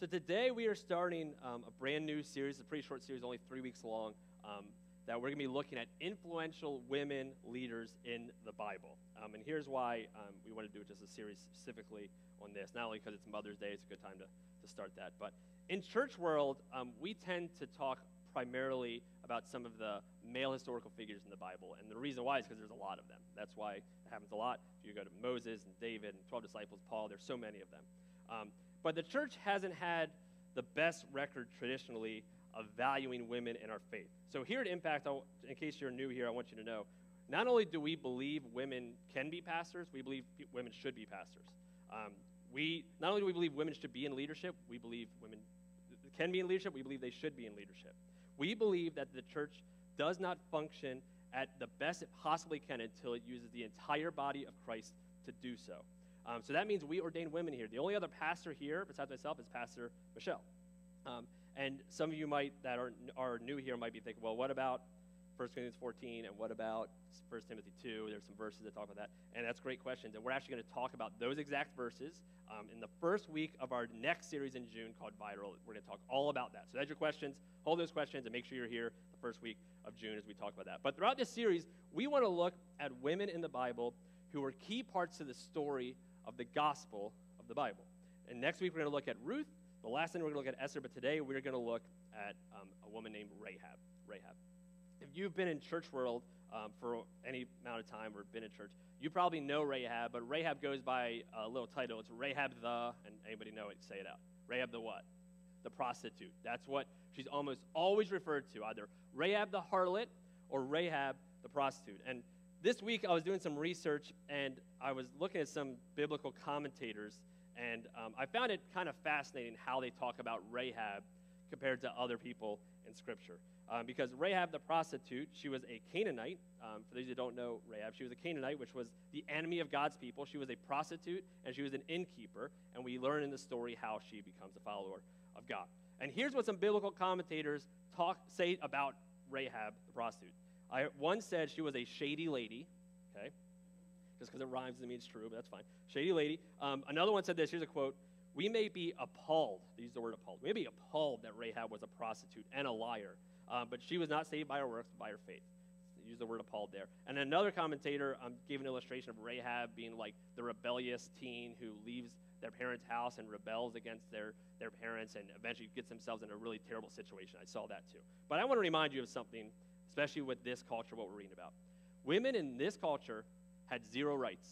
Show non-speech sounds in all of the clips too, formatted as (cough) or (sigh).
So today we are starting um, a brand new series, a pretty short series, only three weeks long, um, that we're going to be looking at influential women leaders in the Bible. Um, and here's why um, we want to do just a series specifically on this. Not only because it's Mother's Day, it's a good time to, to start that, but in church world, um, we tend to talk primarily about some of the male historical figures in the Bible. And the reason why is because there's a lot of them. That's why it happens a lot. If you go to Moses and David and 12 disciples, Paul, there's so many of them. But the church hasn't had the best record traditionally of valuing women in our faith. So here at Impact, in case you're new here, I want you to know, not only do we believe women can be pastors, we believe women should be pastors. Um, we not only do we believe women should be in leadership, we believe women can be in leadership. We believe they should be in leadership. We believe that the church does not function at the best it possibly can until it uses the entire body of Christ to do so. Um, so that means we ordain women here. The only other pastor here, besides myself, is Pastor Michelle. Um, and some of you might that are, are new here might be thinking, well, what about 1 Corinthians 14 and what about 1 Timothy 2? There's some verses that talk about that. And that's great questions. And we're actually going to talk about those exact verses um, in the first week of our next series in June called Viral. We're going to talk all about that. So that's your questions. Hold those questions and make sure you're here the first week of June as we talk about that. But throughout this series, we want to look at women in the Bible who are key parts of the story of the gospel of the Bible. And next week, we're going to look at Ruth. The last thing, we're going to look at Esther. But today, we're going to look at um, a woman named Rahab. Rahab. If you've been in church world um, for any amount of time or been in church, you probably know Rahab, but Rahab goes by a little title. It's Rahab the, and anybody know it? Say it out. Rahab the what? The prostitute. That's what she's almost always referred to, either Rahab the harlot or Rahab the prostitute. And this week I was doing some research and I was looking at some biblical commentators, and um, I found it kind of fascinating how they talk about Rahab compared to other people in Scripture. Um, because Rahab the prostitute, she was a Canaanite. Um, for those who don't know Rahab, she was a Canaanite, which was the enemy of God's people. She was a prostitute and she was an innkeeper. And we learn in the story how she becomes a follower of God. And here's what some biblical commentators talk say about Rahab the prostitute. I, one said she was a shady lady, okay? Just because it rhymes doesn't mean it's true, but that's fine. Shady lady. Um, another one said this. Here's a quote. We may be appalled, use the word appalled. We may be appalled that Rahab was a prostitute and a liar um, but she was not saved by her works, but by her faith. Use the word appalled there. And another commentator um, gave an illustration of Rahab being like the rebellious teen who leaves their parents' house and rebels against their, their parents and eventually gets themselves in a really terrible situation. I saw that too. But I want to remind you of something, especially with this culture, what we're reading about. Women in this culture had zero rights.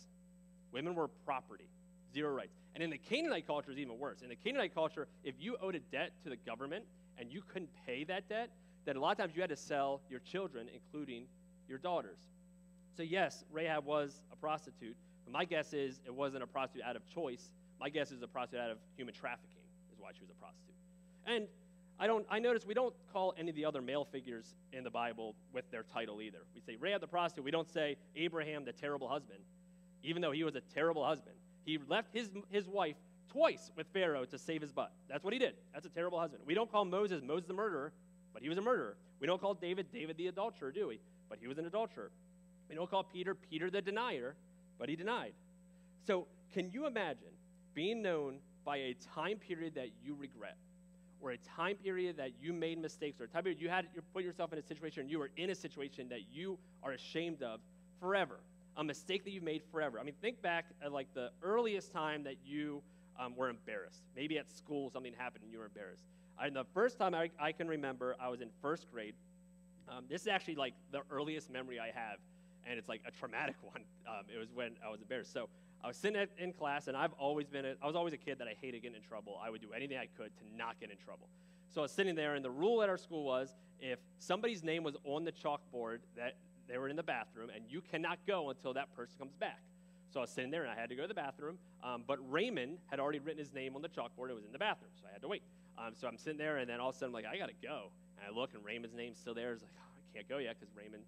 Women were property, zero rights. And in the Canaanite culture, is even worse. In the Canaanite culture, if you owed a debt to the government and you couldn't pay that debt, then a lot of times you had to sell your children, including your daughters. So, yes, Rahab was a prostitute, but my guess is it wasn't a prostitute out of choice. My guess is a prostitute out of human trafficking is why she was a prostitute. And I don't I notice we don't call any of the other male figures in the Bible with their title either. We say Rahab the prostitute, we don't say Abraham the terrible husband, even though he was a terrible husband. He left his his wife twice with Pharaoh to save his butt. That's what he did. That's a terrible husband. We don't call Moses Moses the murderer but he was a murderer. We don't call David David the adulterer, do we? But he was an adulterer. We don't call Peter Peter the denier, but he denied. So, can you imagine being known by a time period that you regret, or a time period that you made mistakes, or a time period you had you put yourself in a situation, and you were in a situation that you are ashamed of forever, a mistake that you made forever. I mean, think back at like the earliest time that you um, were embarrassed. Maybe at school something happened and you were embarrassed. I, the first time I, I, can remember, I was in first grade. Um, this is actually like the earliest memory I have, and it's like a traumatic (laughs) one. Um, it was when I was embarrassed. So I was sitting in class, and I've always been, a, I was always a kid that I hated getting in trouble. I would do anything I could to not get in trouble. So I was sitting there, and the rule at our school was if somebody's name was on the chalkboard, that they were in the bathroom, and you cannot go until that person comes back. So I was sitting there, and I had to go to the bathroom. Um, but Raymond had already written his name on the chalkboard. It was in the bathroom, so I had to wait. Um, so I'm sitting there, and then all of a sudden, I'm like, I got to go. And I look, and Raymond's name's still there. It's like, oh, I can't go yet because Raymond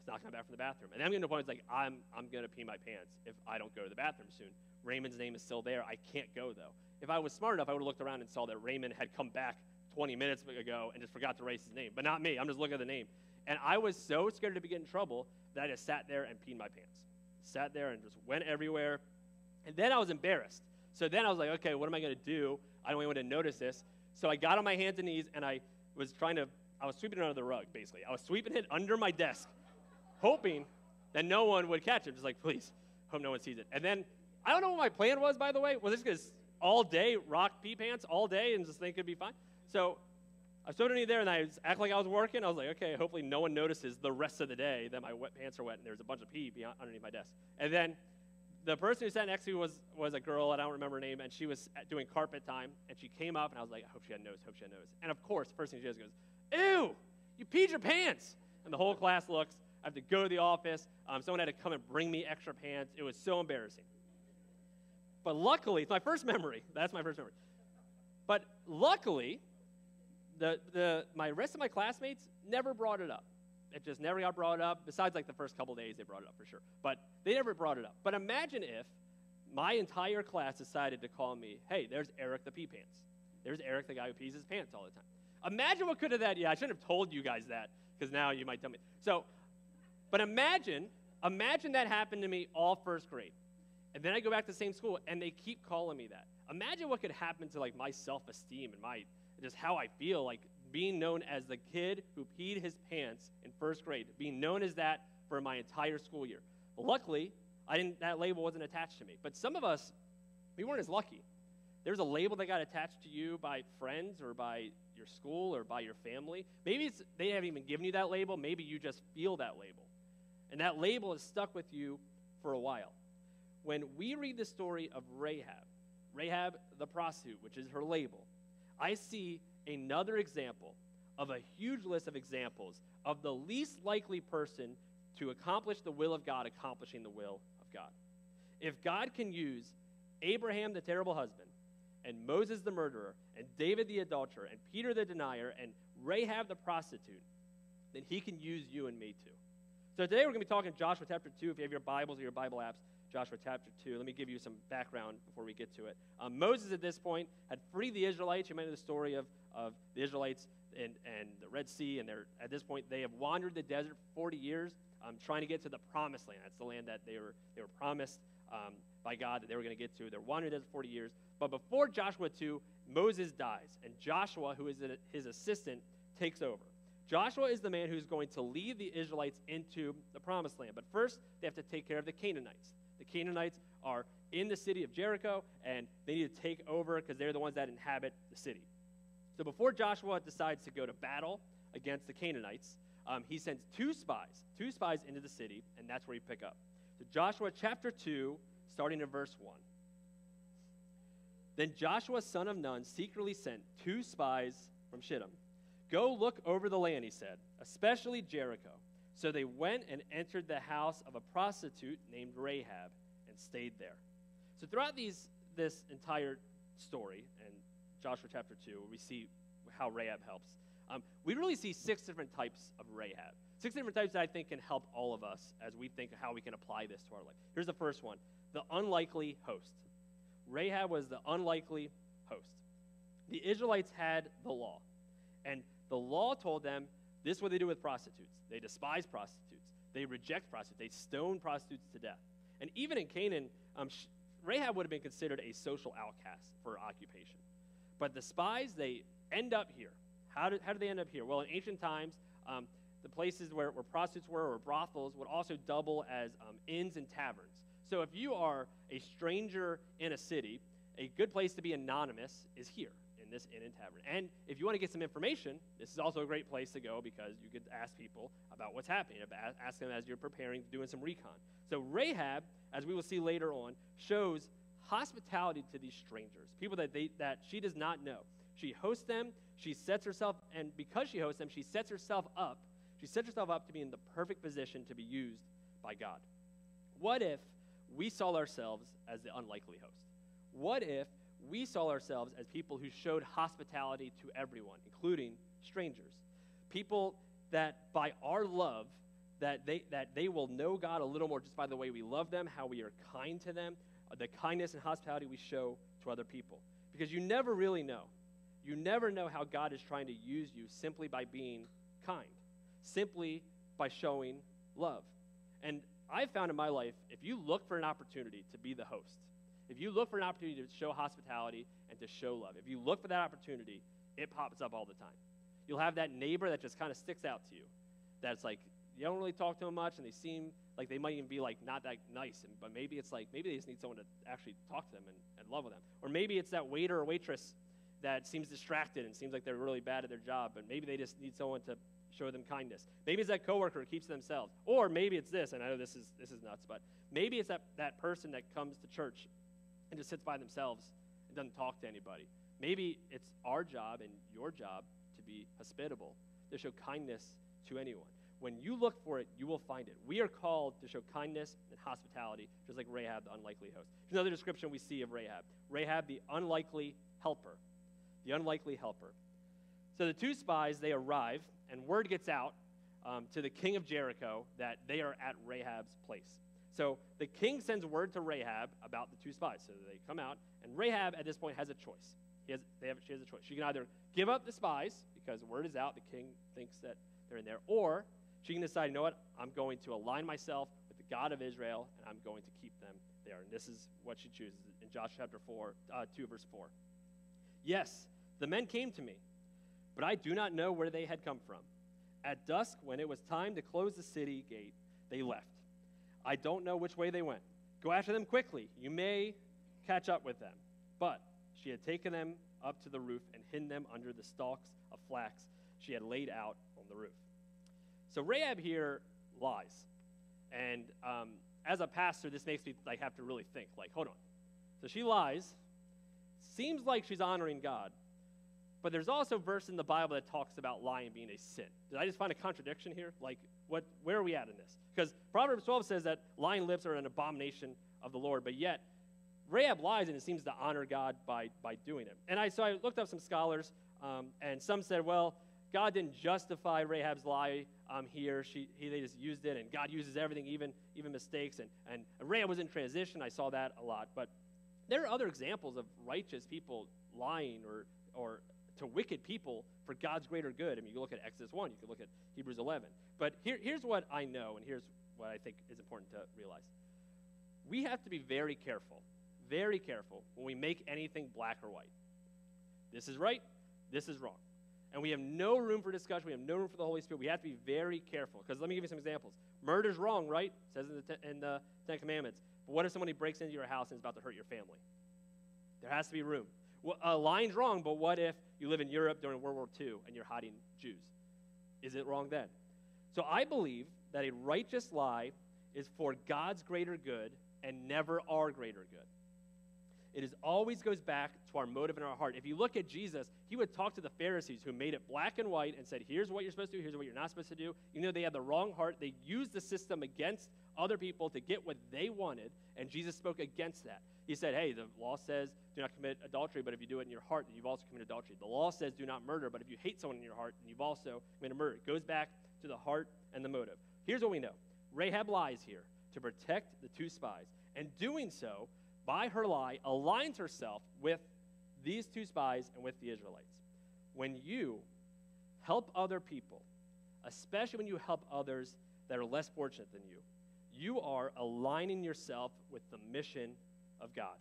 is not coming back from the bathroom. And then I'm getting to the point, it's like, I'm, I'm going to pee my pants if I don't go to the bathroom soon. Raymond's name is still there. I can't go, though. If I was smart enough, I would have looked around and saw that Raymond had come back 20 minutes ago and just forgot to erase his name. But not me. I'm just looking at the name. And I was so scared to be getting in trouble that I just sat there and peed my pants. Sat there and just went everywhere. And then I was embarrassed So then I was like, okay, what am I going to do? I don't want anyone to notice this. So I got on my hands and knees and I was trying to, I was sweeping it under the rug, basically. I was sweeping it under my desk, hoping that no one would catch it. Just like, please, hope no one sees it. And then, I don't know what my plan was, by the way. Was this because all day rock pee pants all day and just think it'd be fine? So I stood underneath there and I act like I was working. I was like, okay, hopefully no one notices the rest of the day that my wet pants are wet and there's a bunch of pee beyond, underneath my desk. And then the person who sat next to me was, was a girl, and I don't remember her name, and she was doing carpet time, and she came up, and I was like, I hope she had nose, hope she had nose. And of course, first thing she does goes, Ew, you peed your pants. And the whole class looks. I have to go to the office. Um, someone had to come and bring me extra pants. It was so embarrassing. But luckily, it's my first memory. That's my first memory. But luckily, the, the, my rest of my classmates never brought it up. It just never got brought up. Besides, like the first couple days, they brought it up for sure. But they never brought it up. But imagine if my entire class decided to call me, hey, there's Eric the pee pants. There's Eric the guy who pees his pants all the time. Imagine what could have that. Yeah, I shouldn't have told you guys that because now you might tell me. So, but imagine, imagine that happened to me all first grade. And then I go back to the same school and they keep calling me that. Imagine what could happen to like my self-esteem and my just how I feel like being known as the kid who peed his pants in first grade, being known as that for my entire school year. Luckily, I didn't that label wasn't attached to me. But some of us, we weren't as lucky. There's a label that got attached to you by friends or by your school or by your family. Maybe they haven't even given you that label. Maybe you just feel that label. And that label is stuck with you for a while. When we read the story of Rahab, Rahab the prostitute, which is her label, I see another example of a huge list of examples of the least likely person to accomplish the will of God accomplishing the will of God. If God can use Abraham, the terrible husband, and Moses, the murderer, and David, the adulterer, and Peter, the denier, and Rahab, the prostitute, then he can use you and me too. So today we're going to be talking Joshua chapter 2. If you have your Bibles or your Bible apps, Joshua chapter 2. Let me give you some background before we get to it. Um, Moses, at this point, had freed the Israelites. You remember the story of, of the Israelites and, and the Red Sea, and they're, at this point, they have wandered the desert for 40 years um, trying to get to the promised land. That's the land that they were, they were promised um, by God that they were going to get to. They're wandering the desert 40 years. But before Joshua 2, Moses dies, and Joshua, who is his assistant, takes over. Joshua is the man who's going to lead the Israelites into the promised land. But first, they have to take care of the Canaanites. The Canaanites are in the city of Jericho, and they need to take over because they're the ones that inhabit the city. So before Joshua decides to go to battle against the Canaanites, um, he sends two spies, two spies into the city, and that's where you pick up. So Joshua chapter 2, starting in verse 1. Then Joshua, son of Nun, secretly sent two spies from Shittim. Go look over the land, he said, especially Jericho. So they went and entered the house of a prostitute named Rahab and stayed there. So throughout these, this entire story, and Joshua chapter 2, we see how Rahab helps. Um, we really see six different types of Rahab. Six different types that I think can help all of us as we think how we can apply this to our life. Here's the first one the unlikely host. Rahab was the unlikely host. The Israelites had the law, and the law told them this is what they do with prostitutes. They despise prostitutes. They reject prostitutes. They stone prostitutes to death. And even in Canaan, um, Rahab would have been considered a social outcast for occupation. But the spies, they end up here. How did, how did they end up here? Well, in ancient times, um, the places where, where prostitutes were or brothels would also double as um, inns and taverns. So if you are a stranger in a city, a good place to be anonymous is here this inn and tavern. And if you want to get some information, this is also a great place to go because you could ask people about what's happening, ask them as you're preparing, doing some recon. So Rahab, as we will see later on, shows hospitality to these strangers, people that, they, that she does not know. She hosts them, she sets herself, and because she hosts them, she sets herself up. She sets herself up to be in the perfect position to be used by God. What if we saw ourselves as the unlikely host? What if we saw ourselves as people who showed hospitality to everyone, including strangers. People that by our love, that they, that they will know God a little more just by the way we love them, how we are kind to them, uh, the kindness and hospitality we show to other people. Because you never really know. You never know how God is trying to use you simply by being kind, simply by showing love. And I've found in my life, if you look for an opportunity to be the host, If you look for an opportunity to show hospitality and to show love, if you look for that opportunity, it pops up all the time. You'll have that neighbor that just kind of sticks out to you. That's like, you don't really talk to them much, and they seem like they might even be like not that nice. And, but maybe it's like, maybe they just need someone to actually talk to them and, and love with them. Or maybe it's that waiter or waitress that seems distracted and seems like they're really bad at their job, but maybe they just need someone to show them kindness. Maybe it's that coworker who keeps themselves. Or maybe it's this, and I know this is this is nuts, but maybe it's that, that person that comes to church and just sits by themselves and doesn't talk to anybody. Maybe it's our job and your job to be hospitable, to show kindness to anyone. When you look for it, you will find it. We are called to show kindness and hospitality, just like Rahab, the unlikely host. Here's another description we see of Rahab Rahab, the unlikely helper. The unlikely helper. So the two spies, they arrive, and word gets out um, to the king of Jericho that they are at Rahab's place. So the king sends word to Rahab about the two spies. So they come out, and Rahab at this point has a choice. Has, have, she has a choice. She can either give up the spies because word is out, the king thinks that they're in there, or she can decide, you know what, I'm going to align myself with the God of Israel, and I'm going to keep them there. And this is what she chooses in Joshua chapter 4, uh, 2, verse 4. Yes, the men came to me, but I do not know where they had come from. At dusk, when it was time to close the city gate, they left. I don't know which way they went. Go after them quickly. You may catch up with them. But she had taken them up to the roof and hidden them under the stalks of flax she had laid out on the roof. So Rahab here lies. And um, as a pastor, this makes me like have to really think, like, hold on. So she lies. Seems like she's honoring God. But there's also a verse in the Bible that talks about lying being a sin. Did I just find a contradiction here? Like, what, where are we at in this? Because Proverbs 12 says that lying lips are an abomination of the Lord, but yet Rahab lies and it seems to honor God by, by doing it. And I, so I looked up some scholars, um, and some said, well, God didn't justify Rahab's lie um, here. She, he, they just used it, and God uses everything, even, even mistakes. And, and Rahab was in transition. I saw that a lot. But there are other examples of righteous people lying or, or to wicked people for God's greater good. I mean, you look at Exodus 1, you can look at Hebrews 11. But here, here's what I know, and here's what I think is important to realize. We have to be very careful, very careful when we make anything black or white. This is right, this is wrong. And we have no room for discussion. We have no room for the Holy Spirit. We have to be very careful. Because let me give you some examples. Murder's wrong, right? It says in the, in the Ten Commandments. But what if somebody breaks into your house and is about to hurt your family? There has to be room. A line's wrong, but what if you live in Europe during World War II and you're hiding Jews? Is it wrong then? So I believe that a righteous lie is for God's greater good and never our greater good. It is always goes back to our motive in our heart. If you look at Jesus, he would talk to the Pharisees who made it black and white and said, Here's what you're supposed to do, here's what you're not supposed to do. You know, they had the wrong heart. They used the system against other people to get what they wanted, and Jesus spoke against that. He said, Hey, the law says do not commit adultery, but if you do it in your heart, then you've also committed adultery. The law says do not murder, but if you hate someone in your heart, then you've also committed murder. It goes back to the heart and the motive. Here's what we know Rahab lies here to protect the two spies, and doing so, by her lie, aligns herself with these two spies and with the Israelites. When you help other people, especially when you help others that are less fortunate than you, you are aligning yourself with the mission of God.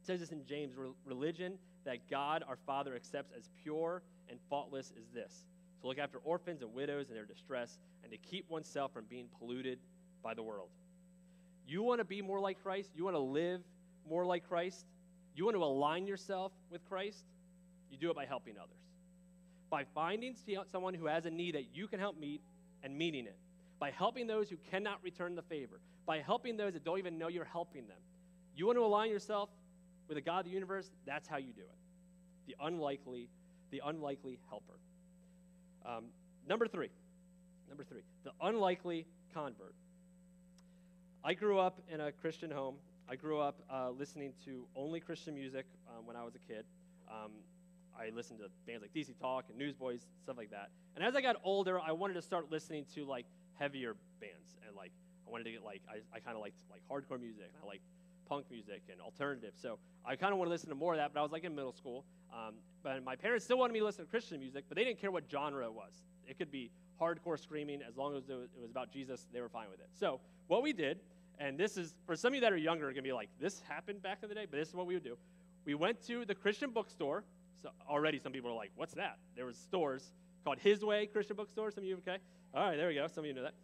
It says this in James religion that God our Father accepts as pure and faultless is this to look after orphans and widows in their distress and to keep oneself from being polluted by the world. You want to be more like Christ? You want to live more like Christ? You want to align yourself with Christ? You do it by helping others. By finding someone who has a need that you can help meet and meeting it. By helping those who cannot return the favor. By helping those that don't even know you're helping them. You want to align yourself with the God of the universe? That's how you do it. The unlikely, the unlikely helper. Um, number three. Number three. The unlikely convert. I grew up in a Christian home. I grew up uh, listening to only Christian music um, when I was a kid. Um, I listened to bands like DC Talk and Newsboys, stuff like that. And as I got older, I wanted to start listening to like heavier bands and like I wanted to get like I, I kind of liked like hardcore music and I liked punk music and alternative. So I kind of want to listen to more of that. But I was like in middle school. Um, but my parents still wanted me to listen to Christian music, but they didn't care what genre it was. It could be hardcore screaming as long as it was about Jesus. They were fine with it. So what we did And this is, for some of you that are younger, are to be like, this happened back in the day, but this is what we would do. We went to the Christian bookstore. So already some people are like, what's that? There was stores called His Way Christian Bookstore. Some of you, okay? All right, there we go. Some of you know that.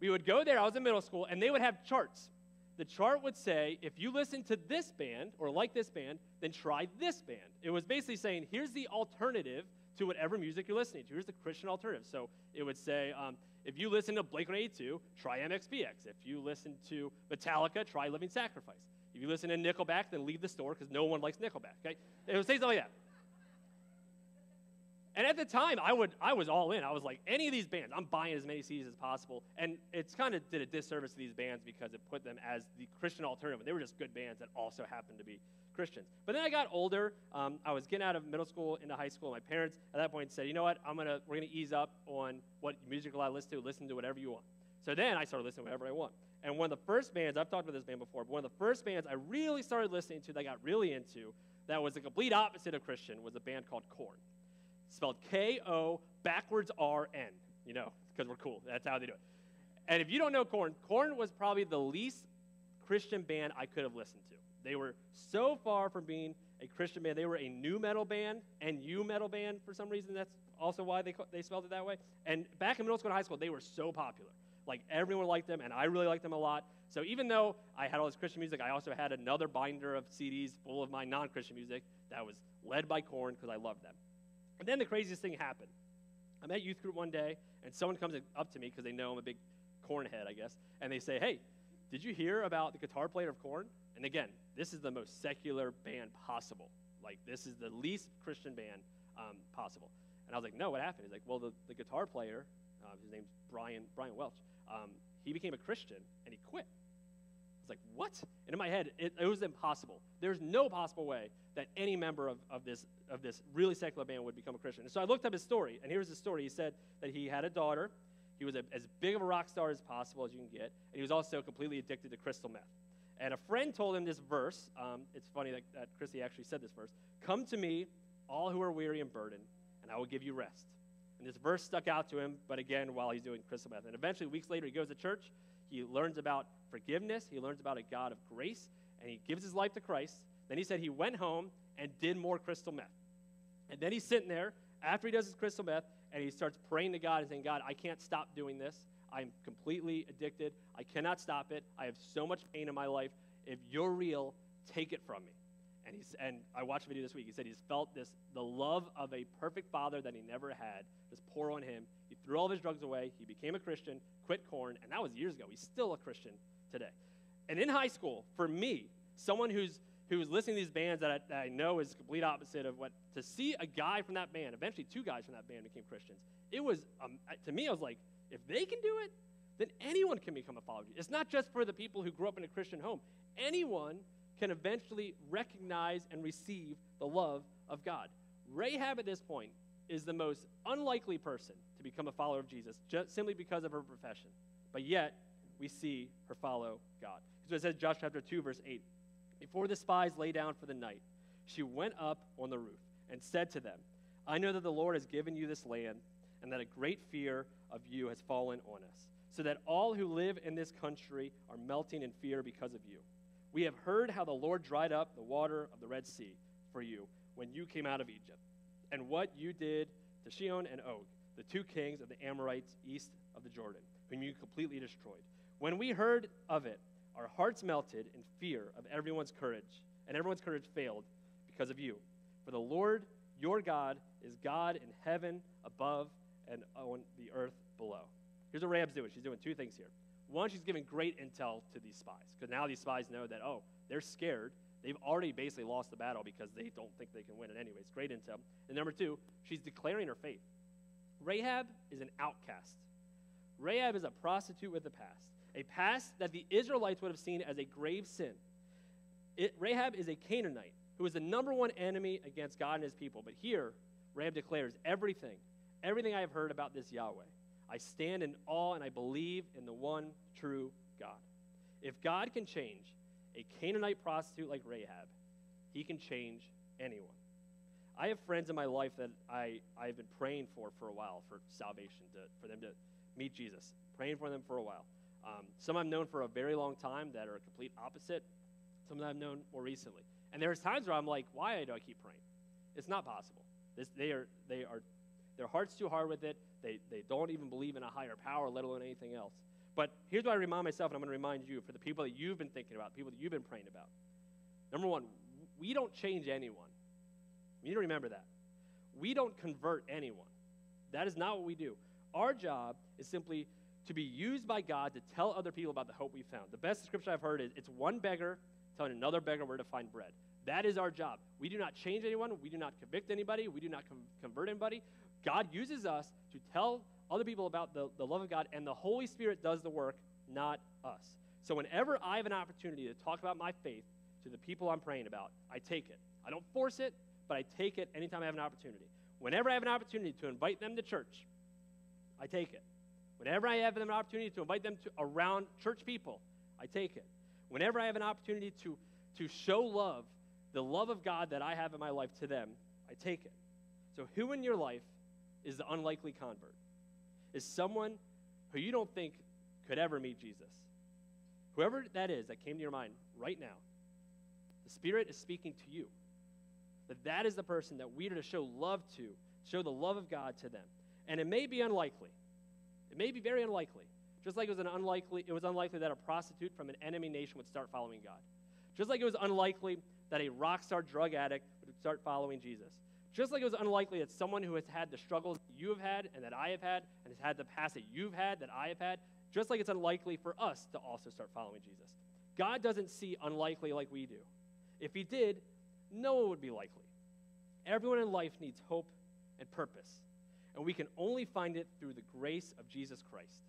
We would go there, I was in middle school, and they would have charts. The chart would say, if you listen to this band or like this band, then try this band. It was basically saying, here's the alternative to whatever music you're listening to. Here's the Christian alternative. So it would say, um, if you listen to Blink 182, try MXPX. If you listen to Metallica, try Living Sacrifice. If you listen to Nickelback, then leave the store because no one likes Nickelback. Okay? It would say something like that. And at the time, I would I was all in. I was like, any of these bands, I'm buying as many CDs as possible. And it's kind of did a disservice to these bands because it put them as the Christian alternative. They were just good bands that also happened to be Christians. But then I got older. Um, I was getting out of middle school into high school. My parents at that point said, you know what? I'm gonna we're gonna ease up on what music I listen to. Listen to whatever you want. So then I started listening to whatever I want. And one of the first bands I've talked about this band before, but one of the first bands I really started listening to that I got really into, that was the complete opposite of Christian, was a band called Korn spelled K O backwards R N. You know, because we're cool. That's how they do it. And if you don't know Korn, Korn was probably the least Christian band I could have listened to. They were so far from being a Christian band. They were a nu metal band and u metal band for some reason. That's also why they, they spelled it that way. And back in middle school and high school, they were so popular. Like everyone liked them, and I really liked them a lot. So even though I had all this Christian music, I also had another binder of CDs full of my non Christian music that was led by Korn because I loved them. And then the craziest thing happened. I'm at youth group one day, and someone comes up to me because they know I'm a big Korn head, I guess, and they say, Hey, did you hear about the guitar player of Korn? And again, this is the most secular band possible. Like, this is the least Christian band um, possible. And I was like, No, what happened? He's like, Well, the, the guitar player, uh, his name's Brian, Brian Welch, um, he became a Christian and he quit was like, what? And in my head, it, it, was impossible. There's no possible way that any member of, of, this, of this really secular band would become a Christian. And so I looked up his story, and here's his story. He said that he had a daughter. He was a, as big of a rock star as possible as you can get, and he was also completely addicted to crystal meth. And a friend told him this verse. Um, it's funny that, that Chrissy actually said this verse Come to me, all who are weary and burdened, and I will give you rest. And this verse stuck out to him, but again, while he's doing crystal meth. And eventually, weeks later, he goes to church. He learns about forgiveness. He learns about a God of grace, and he gives his life to Christ. Then he said he went home and did more crystal meth. And then he's sitting there after he does his crystal meth, and he starts praying to God and saying, God, I can't stop doing this. I'm completely addicted. I cannot stop it. I have so much pain in my life. If you're real, take it from me. And, he's, and I watched a video this week. He said he's felt this, the love of a perfect father that he never had, just pour on him. He threw all of his drugs away. He became a Christian, quit Korn, and that was years ago. He's still a Christian today. And in high school, for me, someone who's who's listening to these bands that I, that I know is the complete opposite of what to see a guy from that band, eventually two guys from that band became Christians. It was um, to me, I was like, if they can do it, then anyone can become a follower. It's not just for the people who grew up in a Christian home. Anyone can eventually recognize and receive the love of God. Rahab at this point is the most unlikely person to become a follower of Jesus just simply because of her profession. But yet, we see her follow God. So it says, Joshua chapter 2, verse 8. Before the spies lay down for the night, she went up on the roof and said to them, I know that the Lord has given you this land, and that a great fear of you has fallen on us, so that all who live in this country are melting in fear because of you. We have heard how the Lord dried up the water of the Red Sea for you when you came out of Egypt, and what you did to Sihon and Og, the two kings of the Amorites east of the Jordan, whom you completely destroyed. When we heard of it, our hearts melted in fear of everyone's courage, and everyone's courage failed because of you. For the Lord your God is God in heaven above and on the earth below. Here's what Rahab's doing. She's doing two things here. One, she's giving great intel to these spies, because now these spies know that, oh, they're scared. They've already basically lost the battle because they don't think they can win it anyways. Great intel. And number two, she's declaring her faith. Rahab is an outcast. Rahab is a prostitute with a past a past that the Israelites would have seen as a grave sin. It, Rahab is a Canaanite who is the number one enemy against God and his people. But here, Rahab declares everything, everything I have heard about this Yahweh. I stand in awe and I believe in the one true God. If God can change a Canaanite prostitute like Rahab, he can change anyone. I have friends in my life that I, I've been praying for for a while for salvation, to, for them to meet Jesus, praying for them for a while. Um, some I've known for a very long time that are a complete opposite. Some that I've known more recently. And there's times where I'm like, why do I keep praying? It's not possible. This, they are, they are, their heart's too hard with it. They, they don't even believe in a higher power, let alone anything else. But here's what I remind myself, and I'm going to remind you for the people that you've been thinking about, people that you've been praying about. Number one, we don't change anyone. You need to remember that. We don't convert anyone. That is not what we do. Our job is simply to be used by God to tell other people about the hope we found. The best description I've heard is it's one beggar telling another beggar where to find bread. That is our job. We do not change anyone. We do not convict anybody. We do not com- convert anybody. God uses us to tell other people about the, the love of God, and the Holy Spirit does the work, not us. So whenever I have an opportunity to talk about my faith to the people I'm praying about, I take it. I don't force it, but I take it anytime I have an opportunity. Whenever I have an opportunity to invite them to church, I take it. Whenever I have an opportunity to invite them to around church people, I take it. Whenever I have an opportunity to, to show love, the love of God that I have in my life to them, I take it. So, who in your life is the unlikely convert? Is someone who you don't think could ever meet Jesus? Whoever that is that came to your mind right now, the Spirit is speaking to you. That that is the person that we are to show love to, show the love of God to them. And it may be unlikely. It may be very unlikely. Just like it was an unlikely, it was unlikely that a prostitute from an enemy nation would start following God. Just like it was unlikely that a rock star drug addict would start following Jesus. Just like it was unlikely that someone who has had the struggles you have had and that I have had, and has had the past that you've had, that I have had, just like it's unlikely for us to also start following Jesus. God doesn't see unlikely like we do. If He did, no one would be likely. Everyone in life needs hope and purpose, and we can only find it through the grace of Jesus Christ.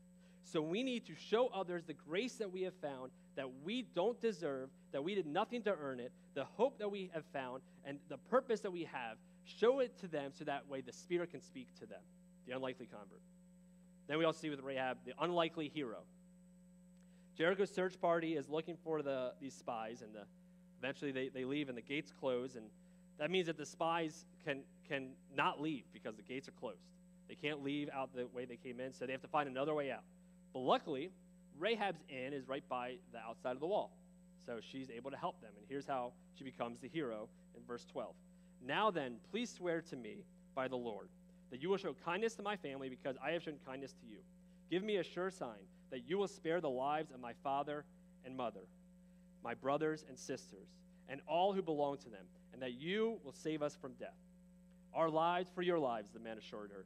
So we need to show others the grace that we have found that we don't deserve, that we did nothing to earn it, the hope that we have found, and the purpose that we have. Show it to them so that way the Spirit can speak to them, the unlikely convert. Then we also see with Rahab the unlikely hero. Jericho's search party is looking for the, these spies, and the, eventually they, they leave and the gates close. And that means that the spies can, can not leave because the gates are closed. They can't leave out the way they came in, so they have to find another way out. But luckily, Rahab's inn is right by the outside of the wall. So she's able to help them. And here's how she becomes the hero in verse 12. Now then, please swear to me by the Lord that you will show kindness to my family because I have shown kindness to you. Give me a sure sign that you will spare the lives of my father and mother, my brothers and sisters, and all who belong to them, and that you will save us from death. Our lives for your lives, the man assured her.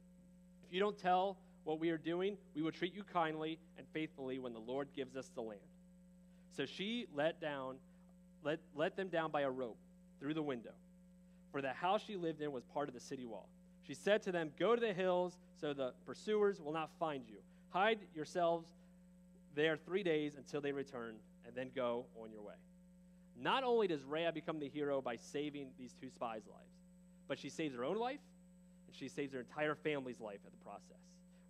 If you don't tell what we are doing, we will treat you kindly and faithfully when the Lord gives us the land. So she let down, let, let them down by a rope through the window. For the house she lived in was part of the city wall. She said to them, Go to the hills so the pursuers will not find you. Hide yourselves there three days until they return, and then go on your way. Not only does Rahab become the hero by saving these two spies' lives, but she saves her own life, and she saves her entire family's life at the process.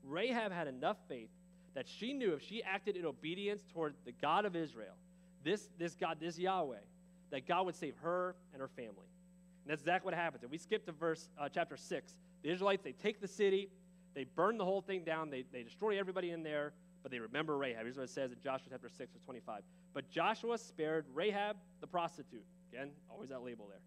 Rahab had enough faith that she knew if she acted in obedience toward the God of Israel, this, this God, this Yahweh, that God would save her and her family. And that's exactly what happens. If we skip to verse uh, chapter 6, the Israelites, they take the city, they burn the whole thing down, they, they destroy everybody in there, but they remember Rahab. Here's what it says in Joshua chapter 6, verse 25. But Joshua spared Rahab the prostitute. Again, always that label there.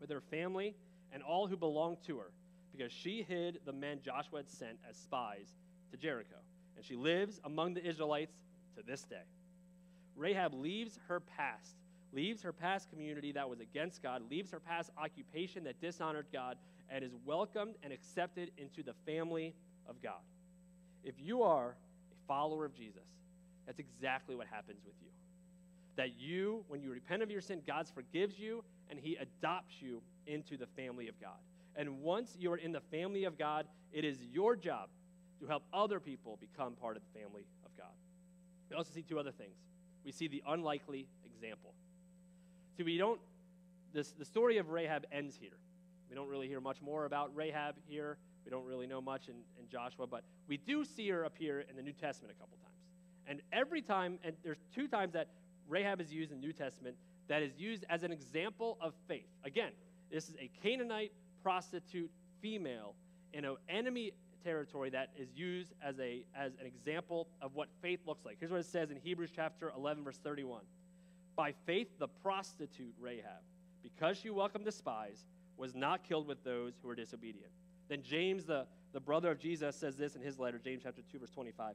With her family and all who belonged to her, because she hid the men Joshua had sent as spies to Jericho. And she lives among the Israelites to this day. Rahab leaves her past, leaves her past community that was against God, leaves her past occupation that dishonored God, and is welcomed and accepted into the family of God. If you are follower of Jesus, that's exactly what happens with you. That you, when you repent of your sin, God forgives you and he adopts you into the family of God. And once you are in the family of God, it is your job to help other people become part of the family of God. We also see two other things. We see the unlikely example. See, we don't, this, the story of Rahab ends here. We don't really hear much more about Rahab here. We don't really know much in, in Joshua, but we do see her appear in the New Testament a couple times. And every time, and there's two times that Rahab is used in the New Testament that is used as an example of faith. Again, this is a Canaanite prostitute female in an enemy territory that is used as, a, as an example of what faith looks like. Here's what it says in Hebrews chapter 11, verse 31. By faith, the prostitute Rahab, because she welcomed the spies, was not killed with those who were disobedient. Then James, the, the brother of Jesus, says this in his letter, James chapter 2, verse 25.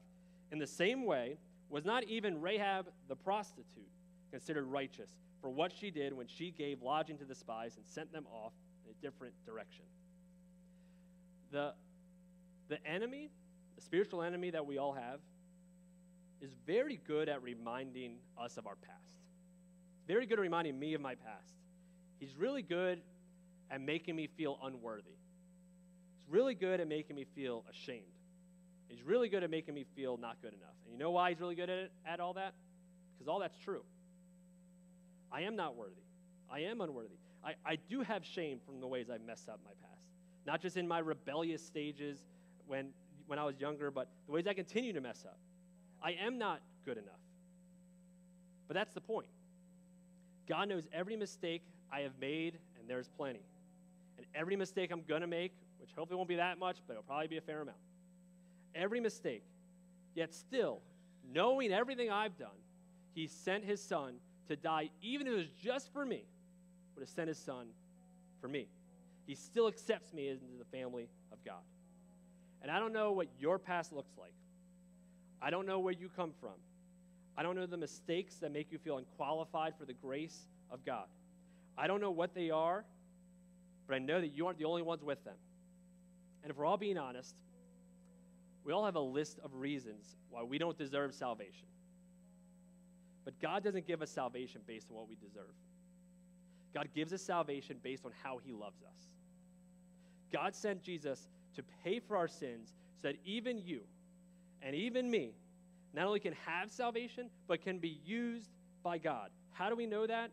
In the same way, was not even Rahab the prostitute considered righteous for what she did when she gave lodging to the spies and sent them off in a different direction? The, the enemy, the spiritual enemy that we all have, is very good at reminding us of our past. Very good at reminding me of my past. He's really good at making me feel unworthy. He's really good at making me feel ashamed. He's really good at making me feel not good enough. And you know why he's really good at, it, at all that? Because all that's true. I am not worthy. I am unworthy. I, I do have shame from the ways I've messed up my past. Not just in my rebellious stages when, when I was younger, but the ways I continue to mess up. I am not good enough. But that's the point. God knows every mistake I have made, and there's plenty. And every mistake I'm going to make, which hopefully won't be that much, but it'll probably be a fair amount. Every mistake. Yet still, knowing everything I've done, He sent His Son to die, even if it was just for me, would have sent His Son for me. He still accepts me into the family of God. And I don't know what your past looks like. I don't know where you come from. I don't know the mistakes that make you feel unqualified for the grace of God. I don't know what they are, but I know that you aren't the only ones with them. And if we're all being honest, we all have a list of reasons why we don't deserve salvation. But God doesn't give us salvation based on what we deserve. God gives us salvation based on how he loves us. God sent Jesus to pay for our sins so that even you and even me not only can have salvation, but can be used by God. How do we know that?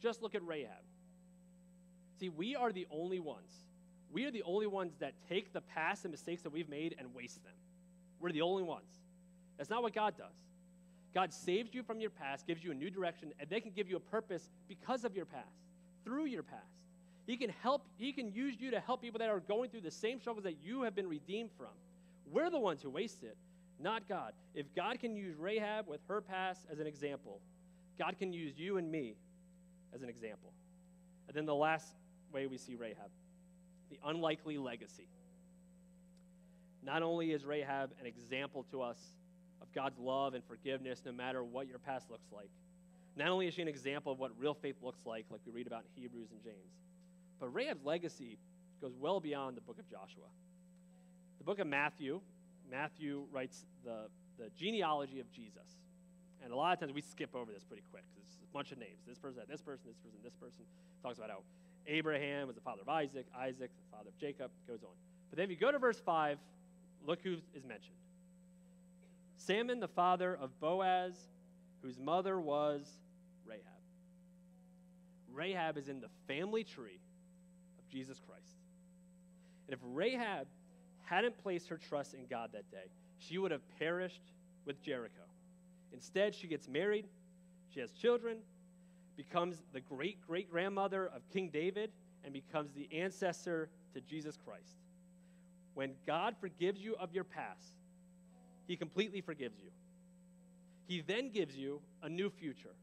Just look at Rahab. See, we are the only ones. We are the only ones that take the past and mistakes that we've made and waste them. We're the only ones. That's not what God does. God saves you from your past, gives you a new direction, and they can give you a purpose because of your past, through your past. He can help, he can use you to help people that are going through the same struggles that you have been redeemed from. We're the ones who waste it, not God. If God can use Rahab with her past as an example, God can use you and me as an example. And then the last way we see Rahab the unlikely legacy. Not only is Rahab an example to us of God's love and forgiveness no matter what your past looks like, not only is she an example of what real faith looks like, like we read about in Hebrews and James, but Rahab's legacy goes well beyond the book of Joshua. The book of Matthew, Matthew writes the, the genealogy of Jesus. And a lot of times we skip over this pretty quick because it's a bunch of names. This person, this person, this person, this person. Talks about how Abraham was the father of Isaac, Isaac, the father of Jacob, goes on. But then if you go to verse 5, look who is mentioned Salmon, the father of Boaz, whose mother was Rahab. Rahab is in the family tree of Jesus Christ. And if Rahab hadn't placed her trust in God that day, she would have perished with Jericho. Instead, she gets married, she has children, becomes the great great grandmother of King David, and becomes the ancestor to Jesus Christ. When God forgives you of your past, He completely forgives you. He then gives you a new future,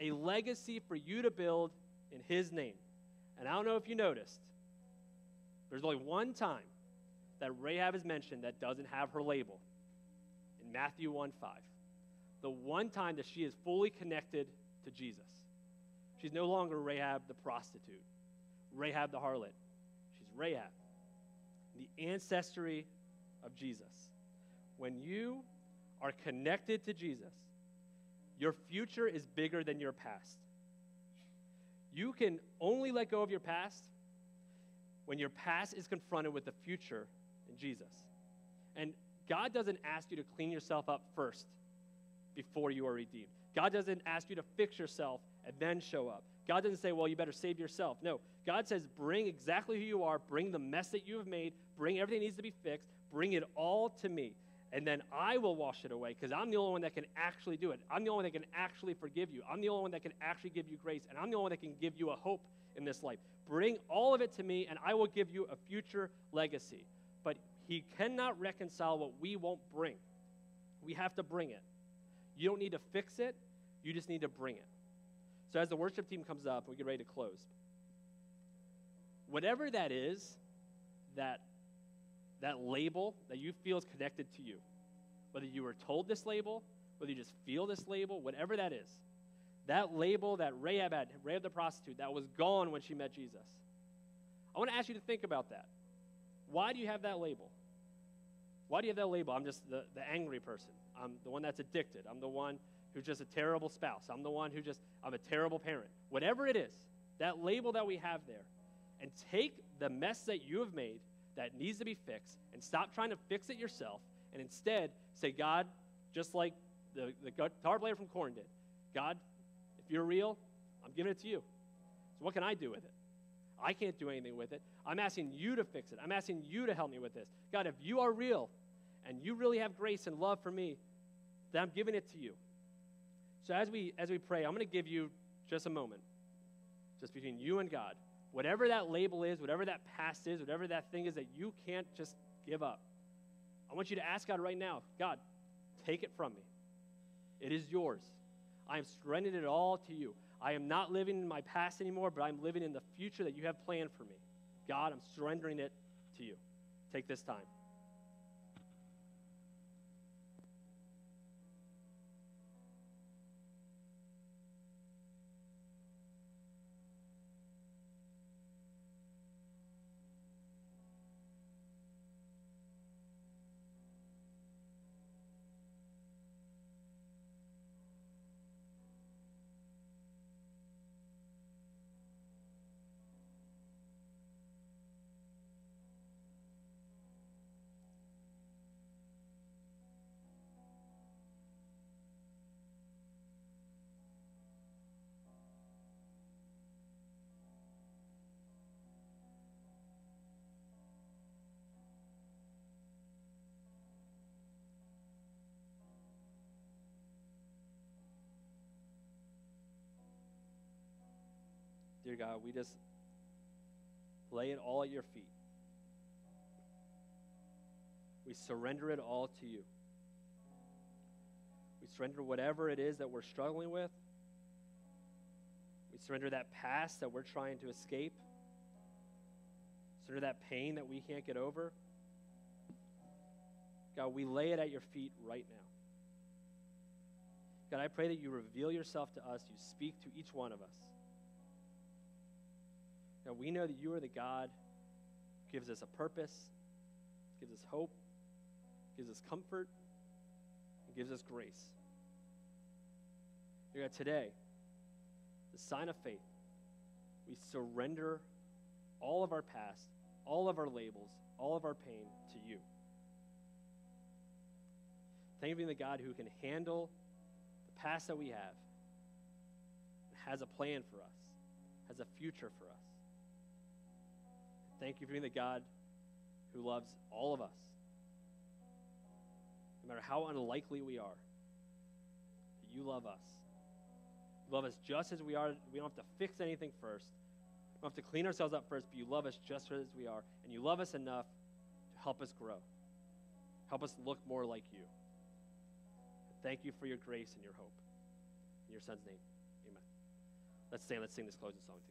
a legacy for you to build in His name. And I don't know if you noticed, there's only one time that Rahab is mentioned that doesn't have her label in Matthew 1 5. The one time that she is fully connected to Jesus. She's no longer Rahab the prostitute, Rahab the harlot. She's Rahab, the ancestry of Jesus. When you are connected to Jesus, your future is bigger than your past. You can only let go of your past when your past is confronted with the future in Jesus. And God doesn't ask you to clean yourself up first before you are redeemed. God doesn't ask you to fix yourself and then show up. God doesn't say, well, you better save yourself. No. God says, bring exactly who you are, bring the mess that you have made, bring everything that needs to be fixed, bring it all to me. And then I will wash it away because I'm the only one that can actually do it. I'm the only one that can actually forgive you. I'm the only one that can actually give you grace. And I'm the only one that can give you a hope in this life. Bring all of it to me, and I will give you a future legacy. But He cannot reconcile what we won't bring. We have to bring it. You don't need to fix it, you just need to bring it. So, as the worship team comes up, we get ready to close. Whatever that is, that, that label that you feel is connected to you, whether you were told this label, whether you just feel this label, whatever that is, that label that Rahab had, Rahab the prostitute, that was gone when she met Jesus. I want to ask you to think about that. Why do you have that label? Why do you have that label? I'm just the, the angry person. I'm the one that's addicted. I'm the one who's just a terrible spouse. I'm the one who just, I'm a terrible parent. Whatever it is, that label that we have there, and take the mess that you have made that needs to be fixed and stop trying to fix it yourself and instead say, God, just like the, the guitar player from Korn did, God, if you're real, I'm giving it to you. So what can I do with it? I can't do anything with it. I'm asking you to fix it. I'm asking you to help me with this. God, if you are real and you really have grace and love for me, then I'm giving it to you. So as we as we pray, I'm going to give you just a moment, just between you and God. Whatever that label is, whatever that past is, whatever that thing is that you can't just give up. I want you to ask God right now, God, take it from me. It is yours. I am surrendering it all to you. I am not living in my past anymore, but I'm living in the future that you have planned for me. God, I'm surrendering it to you. Take this time. Dear God, we just lay it all at your feet. We surrender it all to you. We surrender whatever it is that we're struggling with. We surrender that past that we're trying to escape. Surrender that pain that we can't get over. God, we lay it at your feet right now. God, I pray that you reveal yourself to us, you speak to each one of us. God, we know that you are the God who gives us a purpose, gives us hope, gives us comfort, and gives us grace. Dear God, today, the sign of faith, we surrender all of our past, all of our labels, all of our pain to you. Thank you for being the God who can handle the past that we have, has a plan for us, has a future for us. Thank you for being the God who loves all of us. No matter how unlikely we are, you love us. You love us just as we are. We don't have to fix anything first. We don't have to clean ourselves up first, but you love us just as we are. And you love us enough to help us grow, help us look more like you. Thank you for your grace and your hope. In your son's name, amen. Let's stand. Let's sing this closing song together.